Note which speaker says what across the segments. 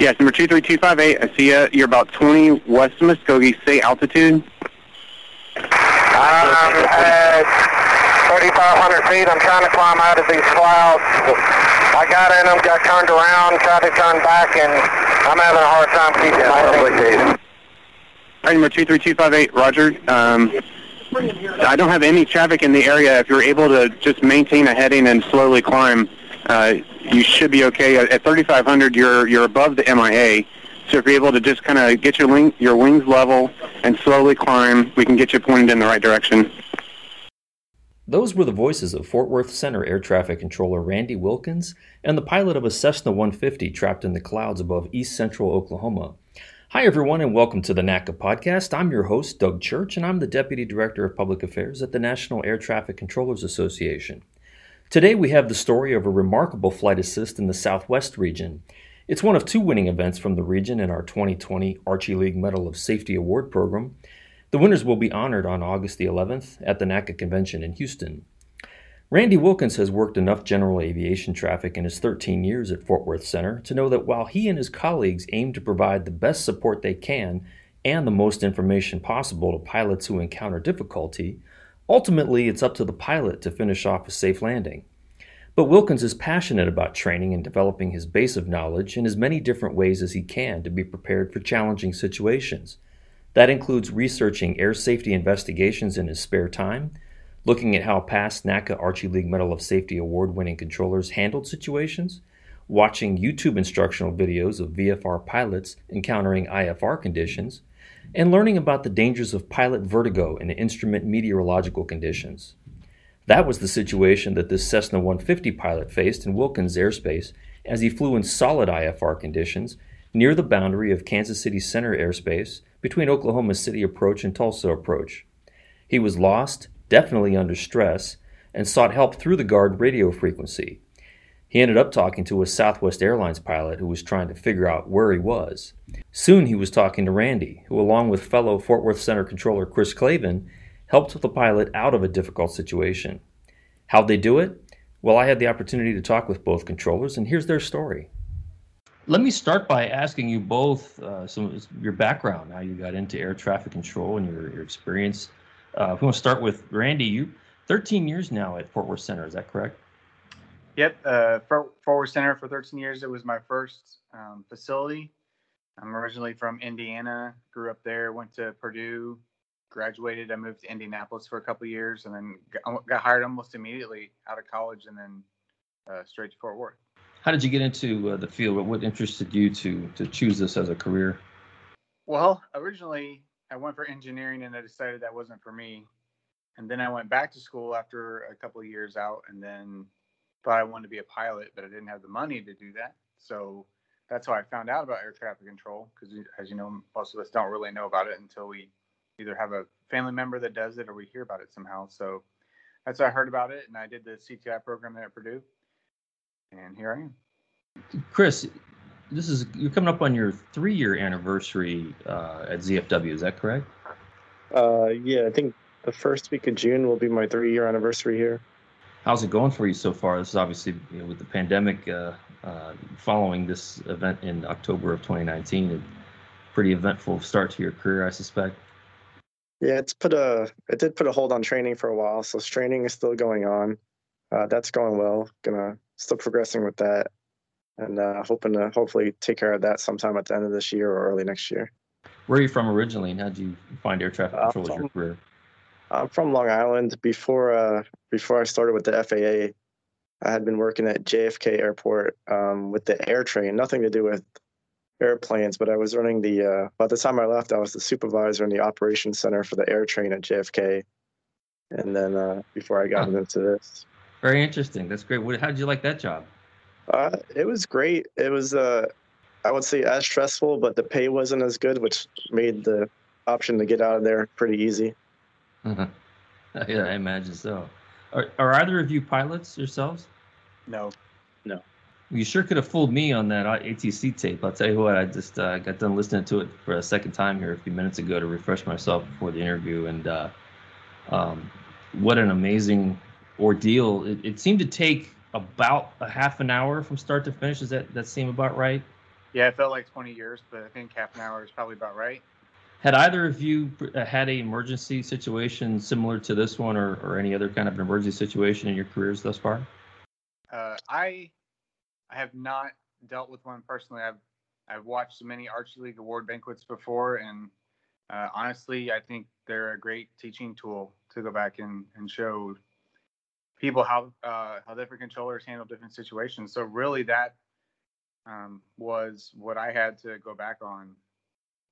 Speaker 1: Yes, number 23258. I see you. You're about 20 west of Muskogee. Say altitude.
Speaker 2: I'm at 3,500 feet. I'm trying to climb out of these clouds. I got in them, got turned around, tried to turn back, and I'm having a hard time keeping my altitude.
Speaker 1: All right, number 23258. Roger. Um, I don't have any traffic in the area. If you're able to just maintain a heading and slowly climb, uh, you should be okay. At, at 3,500, you're you're above the MIA. So if you're able to just kind of get your wing, your wings level and slowly climb, we can get you pointed in the right direction.
Speaker 3: Those were the voices of Fort Worth Center Air Traffic Controller Randy Wilkins and the pilot of a Cessna 150 trapped in the clouds above east central Oklahoma. Hi, everyone, and welcome to the NATCA podcast. I'm your host, Doug Church, and I'm the Deputy Director of Public Affairs at the National Air Traffic Controllers Association. Today, we have the story of a remarkable flight assist in the Southwest region. It's one of two winning events from the region in our 2020 Archie League Medal of Safety Award program. The winners will be honored on August the 11th at the NATCA convention in Houston. Randy Wilkins has worked enough general aviation traffic in his 13 years at Fort Worth Center to know that while he and his colleagues aim to provide the best support they can and the most information possible to pilots who encounter difficulty, ultimately it's up to the pilot to finish off a safe landing. But Wilkins is passionate about training and developing his base of knowledge in as many different ways as he can to be prepared for challenging situations. That includes researching air safety investigations in his spare time, looking at how past NATCA Archie League Medal of Safety award winning controllers handled situations, watching YouTube instructional videos of VFR pilots encountering IFR conditions, and learning about the dangers of pilot vertigo in instrument meteorological conditions. That was the situation that this Cessna 150 pilot faced in Wilkins airspace as he flew in solid IFR conditions near the boundary of Kansas City Center airspace between Oklahoma City approach and Tulsa approach. He was lost, definitely under stress, and sought help through the guard radio frequency. He ended up talking to a Southwest Airlines pilot who was trying to figure out where he was. Soon he was talking to Randy, who, along with fellow Fort Worth Center controller Chris Clavin, helped the pilot out of a difficult situation. How'd they do it? Well, I had the opportunity to talk with both controllers, and here's their story. Let me start by asking you both uh, some your background, how you got into air traffic control and your, your experience. Uh, we want to start with Randy, you 13 years now at Fort Worth Center, is that correct?
Speaker 4: Yep, uh, Fort Worth Center for 13 years. It was my first um, facility. I'm originally from Indiana, grew up there, went to Purdue, graduated, I moved to Indianapolis for a couple years, and then got, got, hired almost immediately out of college, and then uh, straight to Fort Worth.
Speaker 3: How did you get into uh, the field? What interested you to to choose this as a career?
Speaker 4: Well, originally I went for engineering, and I decided that wasn't for me. And then I went back to school after a couple of years out, and then thought I wanted to be a pilot, but I didn't have the money to do that. So that's how I found out about air traffic control. Because as you know, most of us don't really know about it until we either have a family member that does it or we hear about it somehow. So that's how I heard about it, and I did the CTI program there at Purdue, and here I am.
Speaker 3: Chris, this is you're coming up on your three-year anniversary uh, at ZFW. Is that correct?
Speaker 5: Uh, yeah, I think the first week of June will be my three-year anniversary here.
Speaker 3: How's it going for you so far? This is obviously you know, with the pandemic uh, uh following this event in October of 2019. A pretty eventful start to your career, I suspect.
Speaker 5: Yeah, it's put a it did put a hold on training for a while, so training is still going on. Uh, that's going well. Gonna still progressing with that, and uh, hoping to hopefully take care of that sometime at the end of this year or early next year.
Speaker 3: Where are you from originally, and how did you find air traffic control as your career?
Speaker 5: I'm from Long Island. Before uh, before I started with the FAA, I had been working at JFK Airport um, with the AirTrain. Nothing to do with airplanes, but I was running the, uh, by the time I left, I was the supervisor in the operations center for the AirTrain at JFK. And then uh, before I got into this.
Speaker 3: Very interesting. That's great. What, how did you like that job?
Speaker 5: Uh, it was great. It was, uh, I would say, as stressful, but the pay wasn't as good, which made the option to get out of there pretty easy.
Speaker 3: Uh-huh. Yeah, I imagine so. Are, are either of you pilots yourselves?
Speaker 4: No.
Speaker 5: No.
Speaker 3: You sure could have fooled me on that ATC tape. I'll tell you what, I just uh, got done listening to it for a second time here a few minutes ago to refresh myself before the interview, and uh, um, what an amazing ordeal! It, it, seemed to take about a half an hour from start to finish. Does that that seem about right?
Speaker 4: Yeah, it felt like 20 years, but I think half an hour is probably about right.
Speaker 3: Had either of you uh, had a emergency situation similar to this one, or, or any other kind of an emergency situation in your careers thus far?
Speaker 4: Uh, I I have not dealt with one personally. I've I've watched many Archie League award banquets before, and uh, honestly, I think they're a great teaching tool to go back and, and show people how uh, how different controllers handle different situations. So really, that um, was what I had to go back on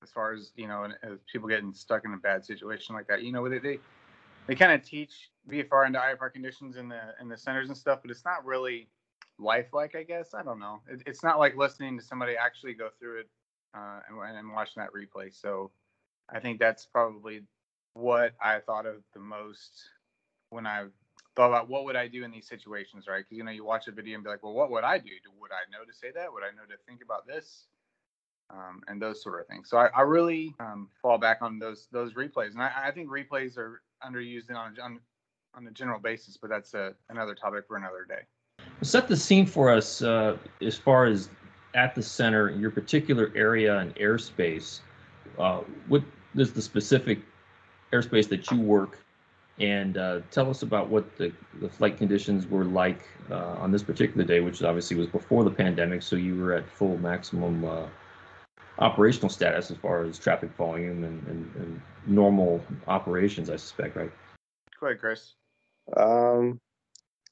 Speaker 4: as far as you know, as people getting stuck in a bad situation like that. You know, they they, they kind of teach VFR and IFR conditions in the in the centers and stuff, but it's not really lifelike. I guess I don't know. It, it's not like listening to somebody actually go through it uh, and, and watching that replay. So I think that's probably what I thought of the most when I thought about what would I do in these situations, right? Because you know, you watch a video and be like, well, what would I do? Would I know to say that? Would I know to think about this? Um, and those sort of things. So I, I really um, fall back on those those replays, and I, I think replays are underused on a, on, on a general basis, but that's a, another topic for another day.
Speaker 3: Set the scene for us uh, as far as at the center, your particular area and airspace. Uh, what is the specific airspace that you work and uh, tell us about what the, the flight conditions were like uh, on this particular day, which obviously was before the pandemic. So you were at full maximum uh, operational status as far as traffic volume and, and, and, normal operations, I suspect, right?
Speaker 4: Go ahead, Chris.
Speaker 5: Um,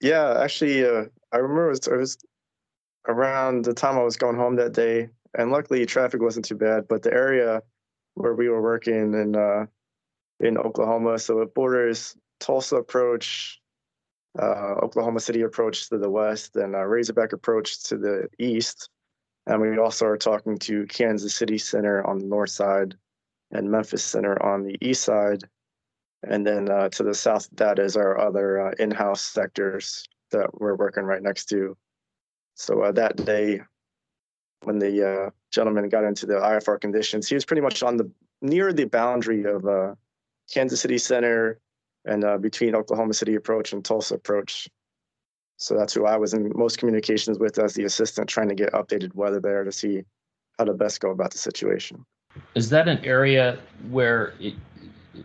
Speaker 5: yeah, actually, uh, I remember it was, it was around the time I was going home that day, and luckily traffic wasn't too bad, but the area where we were working in uh, in Oklahoma. So it borders Tulsa approach, uh, Oklahoma City approach to the west, and uh, Razorback approach to the east. And we also are talking to Kansas City Center on the north side and Memphis Center on the east side. And then uh, to the south, that is our other uh, in house sectors that we're working right next to. So uh, that day, when the uh, gentleman got into the IFR conditions, he was pretty much on the near the boundary of uh, Kansas City Center and uh, between Oklahoma City approach and Tulsa approach. So that's who I was in most communications with as the assistant, trying to get updated weather there to see how to best go about the situation.
Speaker 3: Is that an area where it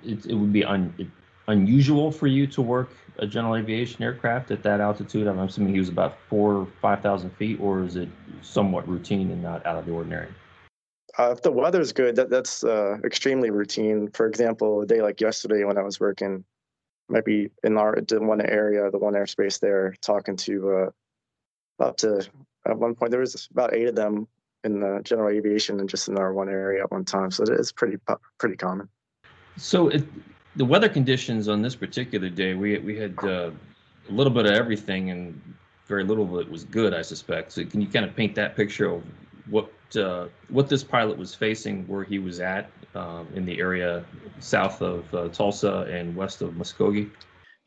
Speaker 3: it, it would be un, it, unusual for you to work a general aviation aircraft at that altitude? I'm assuming he was about four or five thousand feet, or is it somewhat routine and not out of the ordinary?
Speaker 5: Uh, if the weather's good, that that's uh, extremely routine. For example, a day like yesterday when I was working, might be in our the one area, the one airspace there, talking to uh, up to at one point there was about eight of them in the general aviation and just in our one area at one time. So it is pretty pretty common.
Speaker 3: So it, the weather conditions on this particular day, we we had uh, a little bit of everything and very little of it was good, I suspect. So can you kind of paint that picture of what uh, what this pilot was facing, where he was at um, in the area south of uh, Tulsa and west of Muskogee?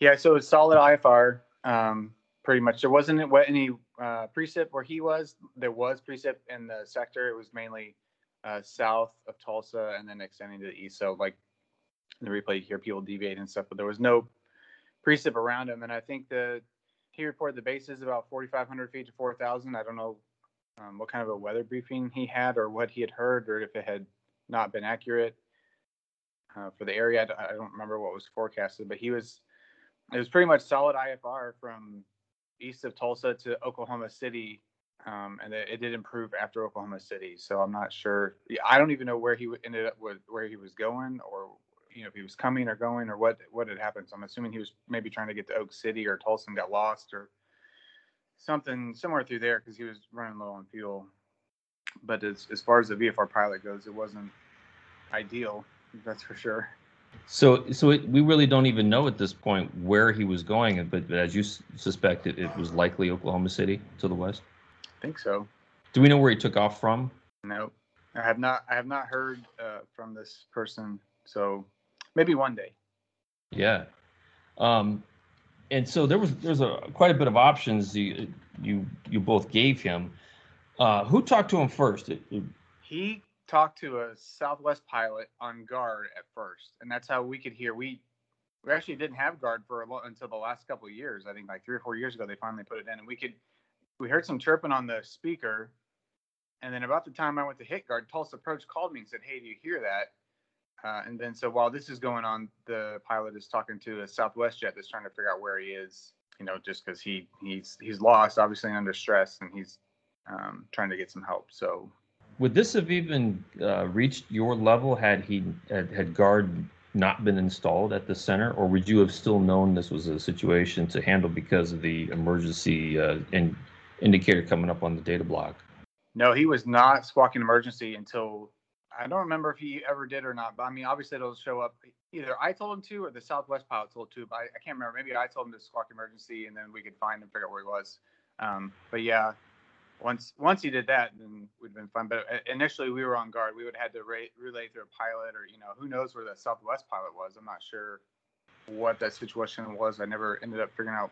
Speaker 4: Yeah, so it's solid IFR. Um, pretty much, there wasn't any uh, precip where he was. There was precip in the sector. It was mainly uh, south of Tulsa and then extending to the east. So, like in the replay, you hear people deviate and stuff, but there was no precip around him. And I think the he reported the base is about 4,500 feet to 4,000. I don't know um, what kind of a weather briefing he had or what he had heard or if it had not been accurate uh, for the area. I don't remember what was forecasted, but he was it was pretty much solid IFR from east of Tulsa to Oklahoma City, um, and it, it, did improve after Oklahoma City. So I'm not sure. I don't even know where he ended up with where he was going, or you know if he was coming or going, or what what had happened. So I'm assuming he was maybe trying to get to Oak City or Tulsa and got lost, or something somewhere through there because he was running low on fuel. But as as far as the VFR pilot goes, it wasn't ideal. That's for sure.
Speaker 3: So, so it, we really don't even know at this point where he was going, but, but as you s- suspect, it, it was likely Oklahoma City to the west.
Speaker 4: I think so.
Speaker 3: Do we know where he took off from?
Speaker 4: No, I have not. I have not heard uh, from this person. So maybe one day.
Speaker 3: Yeah. Um, and so there was there's a quite a bit of options you you you both gave him. Uh, who talked to him first? It, it,
Speaker 4: he talked to a Southwest pilot on guard at first, and that's how we could hear. We we actually didn't have guard for a, until the last couple of years. I think like three or four years ago they finally put it in, and we could we heard some chirping on the speaker, And then about the time I went to hit guard, Tulsa approach called me and said, "Hey, do you hear that?" Uh, and then so while this is going on, the pilot is talking to a Southwest jet that's trying to figure out where he is. You know, just because he he's he's lost, obviously under stress, and he's um, trying to get some help. So,
Speaker 3: would this have even uh, reached your level had he had, had guard not been installed at the center, or would you have still known this was a situation to handle because of the emergency uh, in, indicator coming up on the data block?
Speaker 4: No, he was not squawking emergency until I don't remember if he ever did or not, but I mean, obviously it'll show up. Either I told him to, or the Southwest pilot told to. But I, I can't remember. Maybe I told him to squawk emergency, and then we could find him, figure out where he was. Um, but yeah, once once he did that, then we'd been fine. But uh, initially, we were on guard. We would have had to re- relay through a pilot, or you know, who knows where the Southwest pilot was. I'm not sure what that situation was. I never ended up figuring out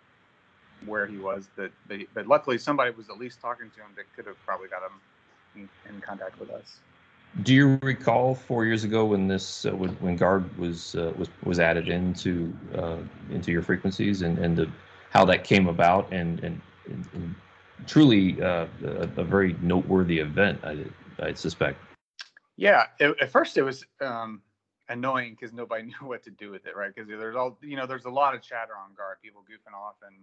Speaker 4: where he was. That, but, but luckily, somebody was at least talking to him that could have probably got him in, in contact with us.
Speaker 3: Do you recall four years ago when this uh, when, guard was uh, was was added into uh, into your frequencies and and the, how that came about and, and, and truly uh, a, a, very noteworthy event I I suspect.
Speaker 4: Yeah, it, at first it was um, annoying because nobody knew what to do with it, right? Because there's all you know there's a lot of chatter on guard, people goofing off and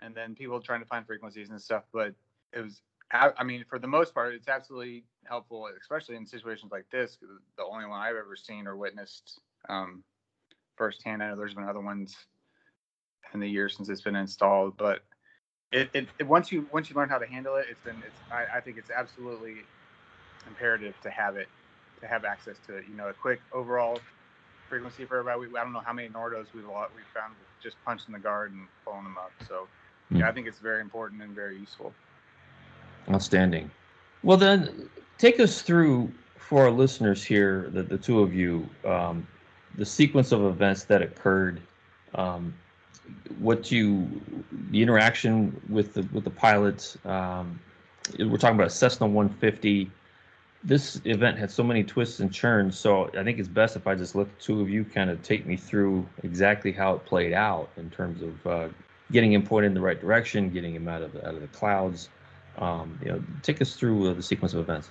Speaker 4: and then people trying to find frequencies and stuff, but it was I mean, for the most part, it's absolutely helpful, especially in situations like this. The only one I've ever seen or witnessed um, firsthand. I know there's been other ones in the years since it's been installed, but it, it, it, once you once you learn how to handle it, it's been it's I, I think it's absolutely imperative to have it to have access to it. You know, a quick overall frequency for everybody. We, I don't know how many Nordos we've we found just punching the guard and pulling them up. So yeah, I think it's very important and very useful.
Speaker 3: Outstanding. Well, then take us through for our listeners here, the, the two of you, um, the sequence of events that occurred, um, what you, the interaction with the with the pilots. Um, we're talking about a Cessna 150. This event had so many twists and turns, so I think it's best if I just let the two of you kind of take me through exactly how it played out in terms of uh, getting him pointed in the right direction, getting him out of the, out of the clouds, um, you know, take us through uh, the sequence of events.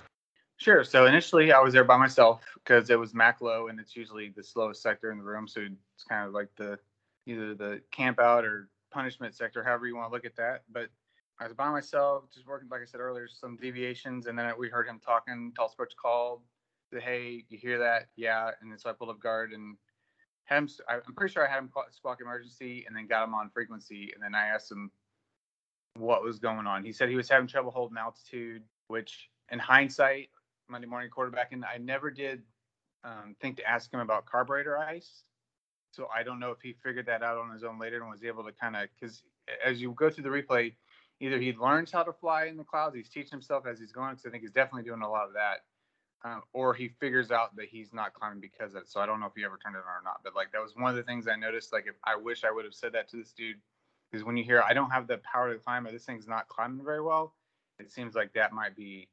Speaker 4: Sure. So initially, I was there by myself because it was MAC low, and it's usually the slowest sector in the room. So it's kind of like the either the camp out or punishment sector, however you want to look at that. But I was by myself, just working, like I said earlier, some deviations, and then we heard him talking. Tulsa Approach called, said, "Hey, you hear that? Yeah." And so I pulled up guard and had him. I'm pretty sure I had him squawk emergency, and then got him on frequency, and then I asked him what was going on. He said he was having trouble holding altitude, which in hindsight, Monday morning quarterbacking, I never did um, think to ask him about carburetor ice. So I don't know if he figured that out on his own later and was able to kind of, because as you go through the replay, either he learns how to fly in the clouds, he's teaching himself as he's going, because I think he's definitely doing a lot of that. Um, or he figures out that he's not climbing because of it. So I don't know if he ever turned it on or not. But like that was one of the things I noticed. Like if I wish I would have said that to this dude because when you hear I don't have the power to climb or this thing's not climbing very well, it seems like that might be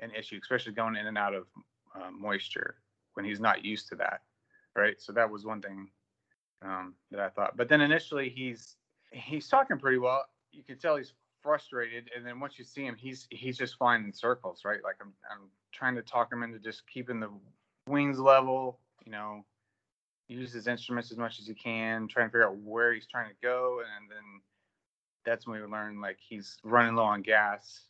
Speaker 4: an issue, especially going in and out of uh, moisture when he's not used to that, right? So that was one thing um, that I thought. But then initially he's he's talking pretty well. You can tell he's frustrated, and then once you see him, he's he's just flying in circles, right? Like I'm I'm trying to talk him into just keeping the wings level, you know, use his instruments as much as he can, trying to figure out where he's trying to go, and then that's when we learn like he's running low on gas.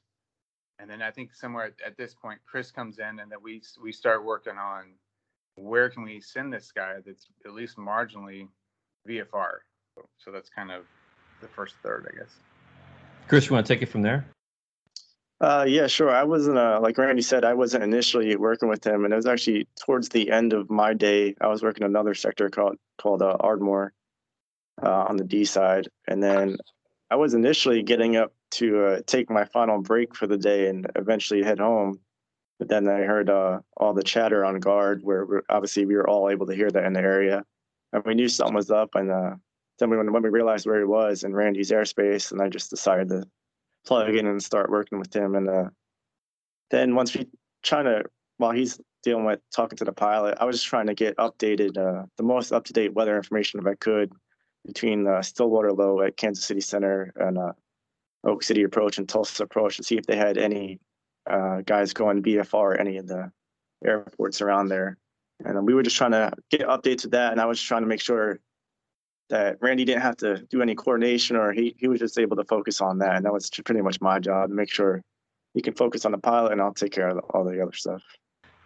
Speaker 4: And then I think somewhere at, at this point, Chris comes in, and then we we start working on where can we send this guy that's at least marginally VFR. So that's kind of the first third, I guess.
Speaker 3: Chris, you want to take it from there?
Speaker 5: Uh, yeah, sure. I wasn't, uh, like Randy said, I wasn't initially working with him, and it was actually towards the end of my day. I was working another sector called called uh, Ardmore uh, on the D side, and then I was initially getting up to uh, take my final break for the day and eventually head home. But then I heard uh, all the chatter on guard, where obviously we were all able to hear that in the area, and we knew something was up. And uh, then when, when we realized where he was in Randy's airspace, and I just decided to plug in and start working with him. And uh, then once we trying to, while he's dealing with talking to the pilot, I was just trying to get updated, uh, the most up to date weather information if I could between uh, Stillwater Low at Kansas City Center and uh, Oak City Approach and Tulsa Approach to see if they had any uh, guys going VFR or any of the airports around there. And we were just trying to get updates with that. And I was trying to make sure that Randy didn't have to do any coordination or he, he was just able to focus on that. And that was pretty much my job to make sure he can focus on the pilot and I'll take care of all the other stuff.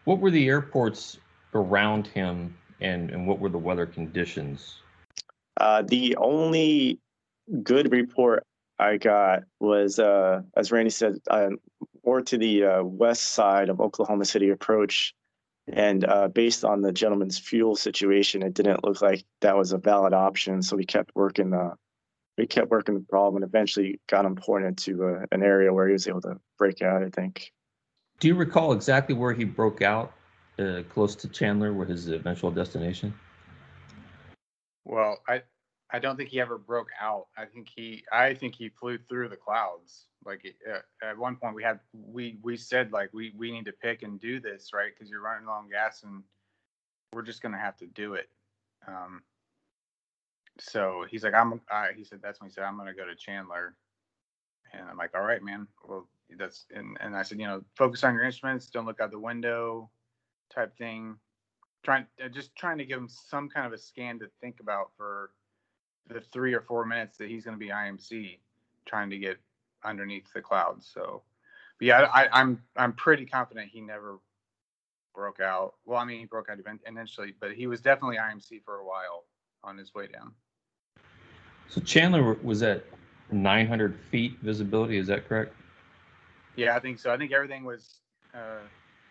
Speaker 3: What were the airports around him and, and what were the weather conditions?
Speaker 5: Uh, the only good report I got was, uh, as Randy said, uh, more to the uh, west side of Oklahoma City approach. And uh, based on the gentleman's fuel situation, it didn't look like that was a valid option. So we kept working the we kept working the problem and eventually got him pointed to uh, an area where he was able to break out. I think.
Speaker 3: Do you recall exactly where he broke out? Uh, close to Chandler, where his eventual destination.
Speaker 4: Well, I I don't think he ever broke out. I think he I think he flew through the clouds. Like uh, at one point we had we we said like we we need to pick and do this right because you're running on gas and we're just gonna have to do it. Um, so he's like I'm I, he said that's when he said I'm gonna go to Chandler, and I'm like all right man well that's and and I said you know focus on your instruments don't look out the window type thing trying uh, just trying to give him some kind of a scan to think about for the three or four minutes that he's going to be IMC trying to get underneath the clouds. So, yeah, I, I'm I'm pretty confident he never broke out. Well, I mean, he broke out eventually, but he was definitely IMC for a while on his way down.
Speaker 3: So Chandler was at 900 feet visibility. Is that correct?
Speaker 4: Yeah, I think so. I think everything was uh,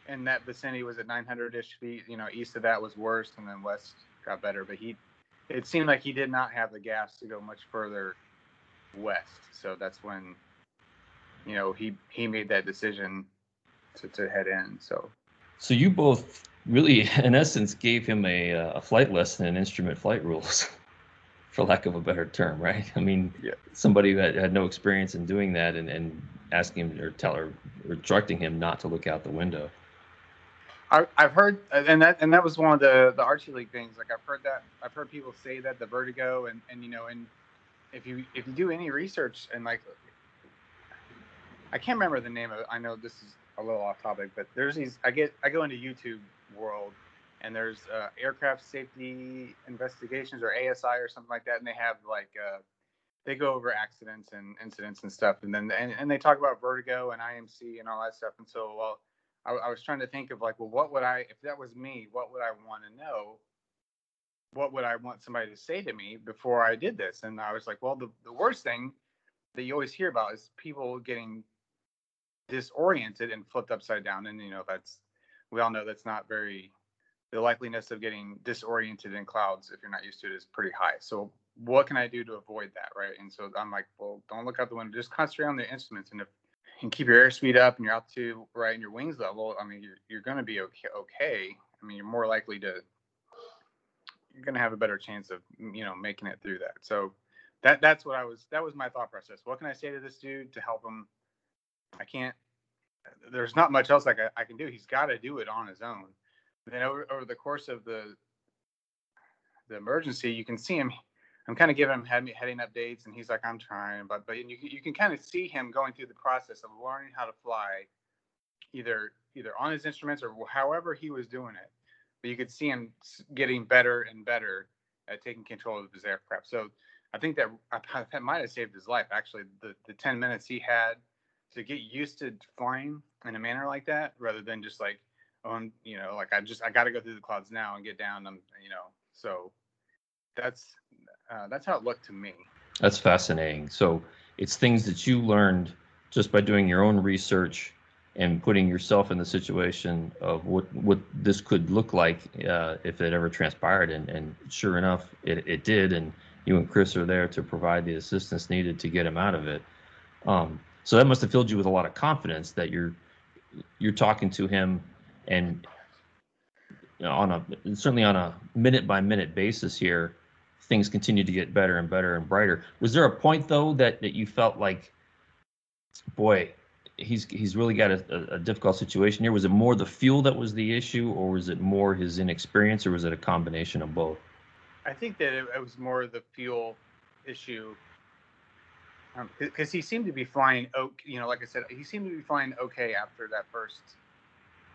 Speaker 4: in that vicinity was at 900ish feet. You know, east of that was worse, and then west got better. But he it seemed like he did not have the gas to go much further west. So that's when, you know, he he made that decision to, to head in. So,
Speaker 3: so you both really, in essence, gave him a, uh, a flight lesson in instrument flight rules, for lack of a better term, right? I mean, yeah. somebody who had, had no experience in doing that and, and asking him or tell or, instructing him not to look out the window.
Speaker 4: I, have heard, and that and that was one of the the Archie League things. Like I've heard that I've heard people say that the vertigo and and you know and if you if you do any research and like I can't remember the name of it. I know this is a little off topic, but there's these. I get I go into YouTube world and there's uh, aircraft safety investigations or ASI or something like that, and they have like uh, they go over accidents and incidents and stuff, and then and, and they talk about vertigo and IMC and all that stuff. And so well I, I was trying to think of like, well, what would I, if that was me, what would I want to know? What would I want somebody to say to me before I did this? And I was like, well, the, the worst thing that you always hear about is people getting disoriented and flipped upside down. And, you know, that's, we all know that's not very, the likeliness of getting disoriented in clouds if you're not used to it is pretty high. So what can I do to avoid that? Right. And so I'm like, well, don't look out the window, just concentrate on the instruments. And if and keep your airspeed up and your altitude right and your wings level, I mean, you're, you're going to be okay, okay. I mean, you're more likely to, you're going to have a better chance of, you know, making it through that. So that, that's what I was, that was my thought process. What can I say to this dude to help him? I can't, there's not much else like I, I can do. He's got to do it on his own. And then over, over the course of the, the emergency, you can see him I'm kind of giving him head, heading updates, and he's like, "I'm trying," but but you you can kind of see him going through the process of learning how to fly, either either on his instruments or however he was doing it. But you could see him getting better and better at taking control of his aircraft. So I think that that might have saved his life. Actually, the the 10 minutes he had to get used to flying in a manner like that, rather than just like, oh, you know, like I just I got to go through the clouds now and get down them, you know. So that's uh, that's how it looked to me.
Speaker 3: That's fascinating. So it's things that you learned just by doing your own research and putting yourself in the situation of what what this could look like uh, if it ever transpired. And, and sure enough, it, it did. And you and Chris are there to provide the assistance needed to get him out of it. Um, so that must have filled you with a lot of confidence that you're you're talking to him and you know, on a certainly on a minute by minute basis here things continue to get better and better and brighter. Was there a point though that that you felt like, boy, he's he's really got a, a, difficult situation here? Was it more the fuel that was the issue, or was it more his inexperience, or was it a combination of both?
Speaker 4: I think that it, it was more the fuel issue. because um, he seemed to be flying. You know, like I said, he seemed to be flying okay after that first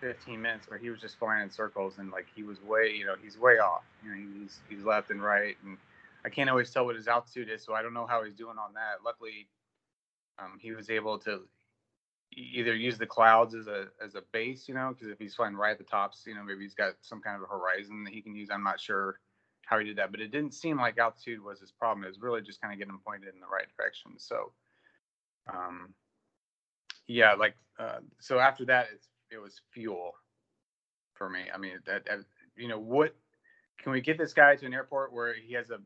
Speaker 4: 15 minutes, where he was just flying in circles and like he was way, you know, he's way off. You know, he's he's left and right, and I can't always tell what his altitude is, so I don't know how he's doing on that. Luckily, um, he was able to either use the clouds as a as a base, you know, because if he's flying right at the tops, you know, maybe he's got some kind of a horizon that he can use. I'm not sure how he did that, but it didn't seem like altitude was his problem. It was really just kind of getting him pointed in the right direction. So, um, yeah, like uh, so after that, it's, it was fuel for me. I mean, that, that you know, what can we get this guy to an airport where he has a,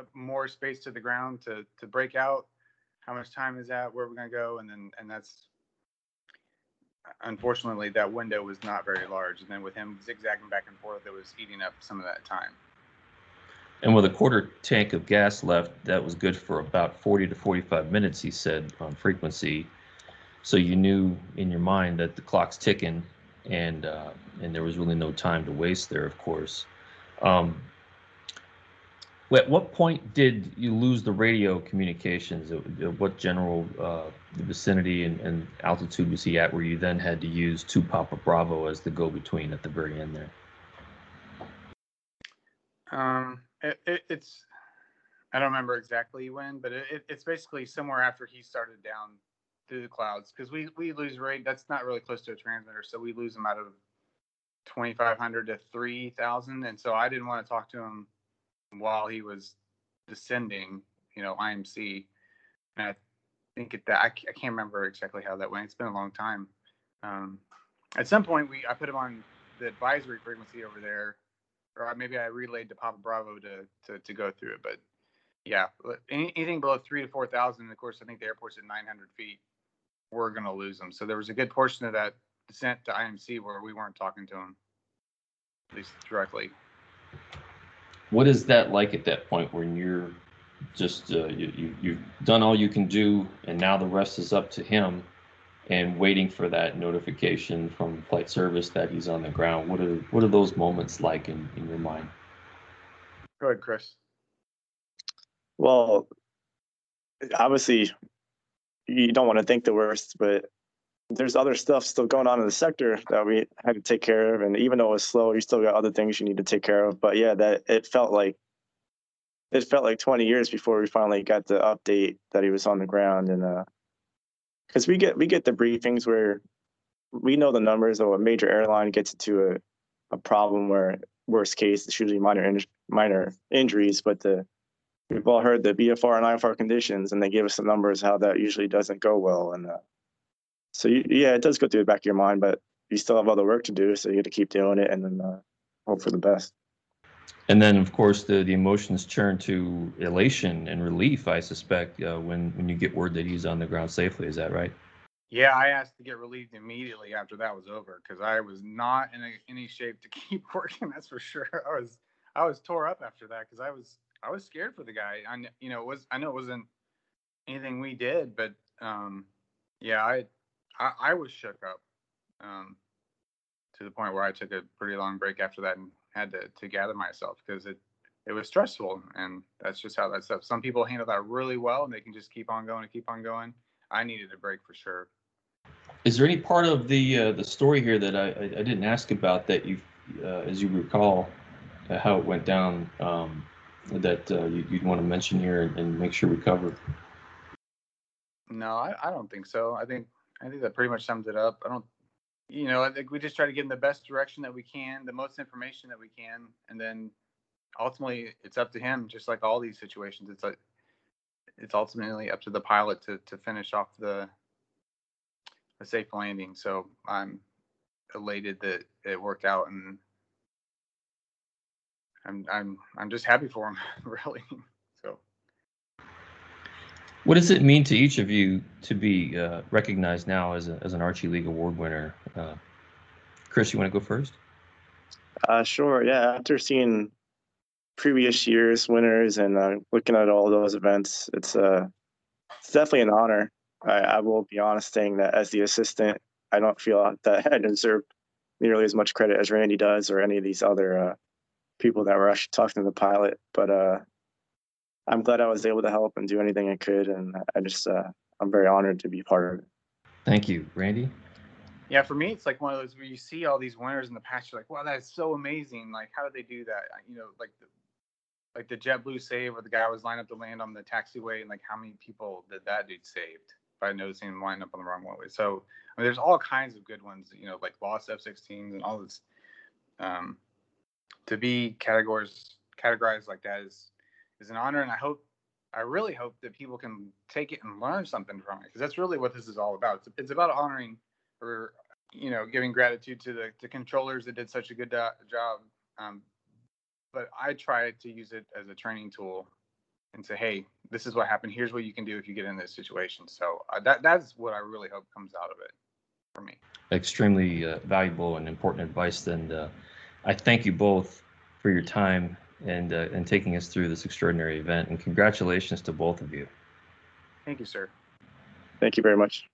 Speaker 4: a more space to the ground to to break out? How much time is that? Where are we gonna go? And then and that's unfortunately that window was not very large. And then with him zigzagging back and forth, it was eating up some of that time.
Speaker 3: And with a quarter tank of gas left, that was good for about 40 to 45 minutes, he said, on frequency. So you knew in your mind that the clock's ticking, and uh, and there was really no time to waste there, of course. Um, at what point did you lose the radio communications? At what general uh, vicinity and, and, altitude was he at where you then had to use two Papa Bravo as the go-between at the very end there?
Speaker 4: Um, it, it, it's I don't remember exactly when, but it, it's basically somewhere after he started down through the clouds because we we lose rate. That's not really close to a transmitter, so we lose them out of 2,500 to 3,000, and so I didn't want to talk to him while he was descending. You know, IMC, and I think it that I, I can't remember exactly how that went. It's been a long time. Um, at some point, we I put him on the advisory frequency over there or maybe I relayed to Papa Bravo to to, to go through it. But yeah, anything below three to four thousand, of course, I think the airport's at 900 feet. We're gonna lose them. So there was a good portion of that descent to IMC where we weren't talking to them, at least directly.
Speaker 3: What is that like at that point when you're just uh, you, you you've done all you can do, and now the rest is up to him? and waiting for that notification from flight service that he's on the ground. What are what are those moments like in, in your mind?
Speaker 4: Go ahead, Chris.
Speaker 5: Well, obviously, you don't want to think the worst, but there's other stuff still going on in the sector that we had to take care of. And even though it was slow, you still got other things you need to take care of. But yeah, that it felt like it felt like 20 years before we finally got the update that he was on the ground. And uh, because we get we get the briefings where we know the numbers of a major airline gets into a, a problem where worst case it's usually minor in, minor injuries, but the we've all heard the VFR and IFR conditions, and they give us the numbers how that usually doesn't go well, and uh, so you, yeah, it does go through the back of your mind, but you still have other work to do, so you got to keep doing it and then uh, hope for the best.
Speaker 3: And then, of course, the, the emotions turn to elation and relief. I suspect uh, when when you get word that he's on the ground safely. Is that right?
Speaker 4: Yeah, I asked to get relieved immediately after that was over because I was not in a, any shape to keep working. That's for sure. I was I was tore up after that because I was I was scared for the guy. I you know it was I know it wasn't anything we did, but um, yeah, I, I I was shook up um, to the point where I took a pretty long break after that and had to, to gather myself because it it was stressful and that's just how that stuff some people handle that really well and they can just keep on going and keep on going i needed a break for sure
Speaker 3: is there any part of the uh, the story here that I, I, I didn't ask about that you uh, as you recall uh, how it went down um, that uh, you, would want to mention here and, make sure we cover
Speaker 4: no I, I don't think so i think i think that pretty much sums it up i don't you know, I think we just try to get in the best direction that we can, the most information that we can, and then ultimately it's up to him. Just like all these situations, it's like it's ultimately up to the pilot to to finish off the a safe landing. So I'm elated that it worked out, and I'm I'm I'm just happy for him, really.
Speaker 3: So, what does it mean to each of you to be uh, recognized now as, a, as an Archie League Award winner? Uh, Chris, you want to go first?
Speaker 5: Uh, sure. Yeah. After seeing previous years winners and uh, looking at all those events, it's uh, it's definitely an honor. I, I, will be honest saying that as the assistant, I don't feel that I deserve nearly as much credit as Randy does or any of these other uh, people that were actually talking to the pilot. But uh, I'm glad I was able to help and do anything I could, and I just uh, I'm very honored to be part of it.
Speaker 3: Thank you, Randy.
Speaker 4: Yeah, for me, it's like one of those where you see all these winners in the past. You're like, wow, that's so amazing. Like, how did they do that? You know, like the like the JetBlue save, where the guy was lined up to land on the taxiway, and like how many people did that dude saved by noticing him line up on the wrong way? So I mean, there's all kinds of good ones. You know, like lost F-16s and all this. Um, to be categories categorized like that is is an honor, and I hope I really hope that people can take it and learn something from it because that's really what this is all about. It's, it's about honoring or you know giving gratitude to the, the controllers that did such a good do- job um, but i try to use it as a training tool and say hey this is what happened. Here's what you can do if you get in this situation. So uh, that that's what i really hope comes out of it for me.
Speaker 3: Extremely uh, valuable and important advice and uh, i thank you both for your time and uh, and taking us through this extraordinary event and congratulations to both of you
Speaker 4: thank you sir
Speaker 5: thank you very much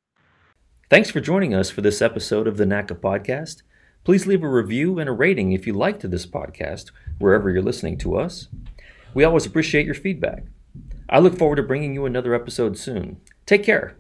Speaker 3: Thanks for joining us for this episode of the NATCA podcast. Please leave a review and a rating if you liked this podcast, wherever you're listening to us. We always appreciate your feedback. I look forward to bringing you another episode soon. Take care.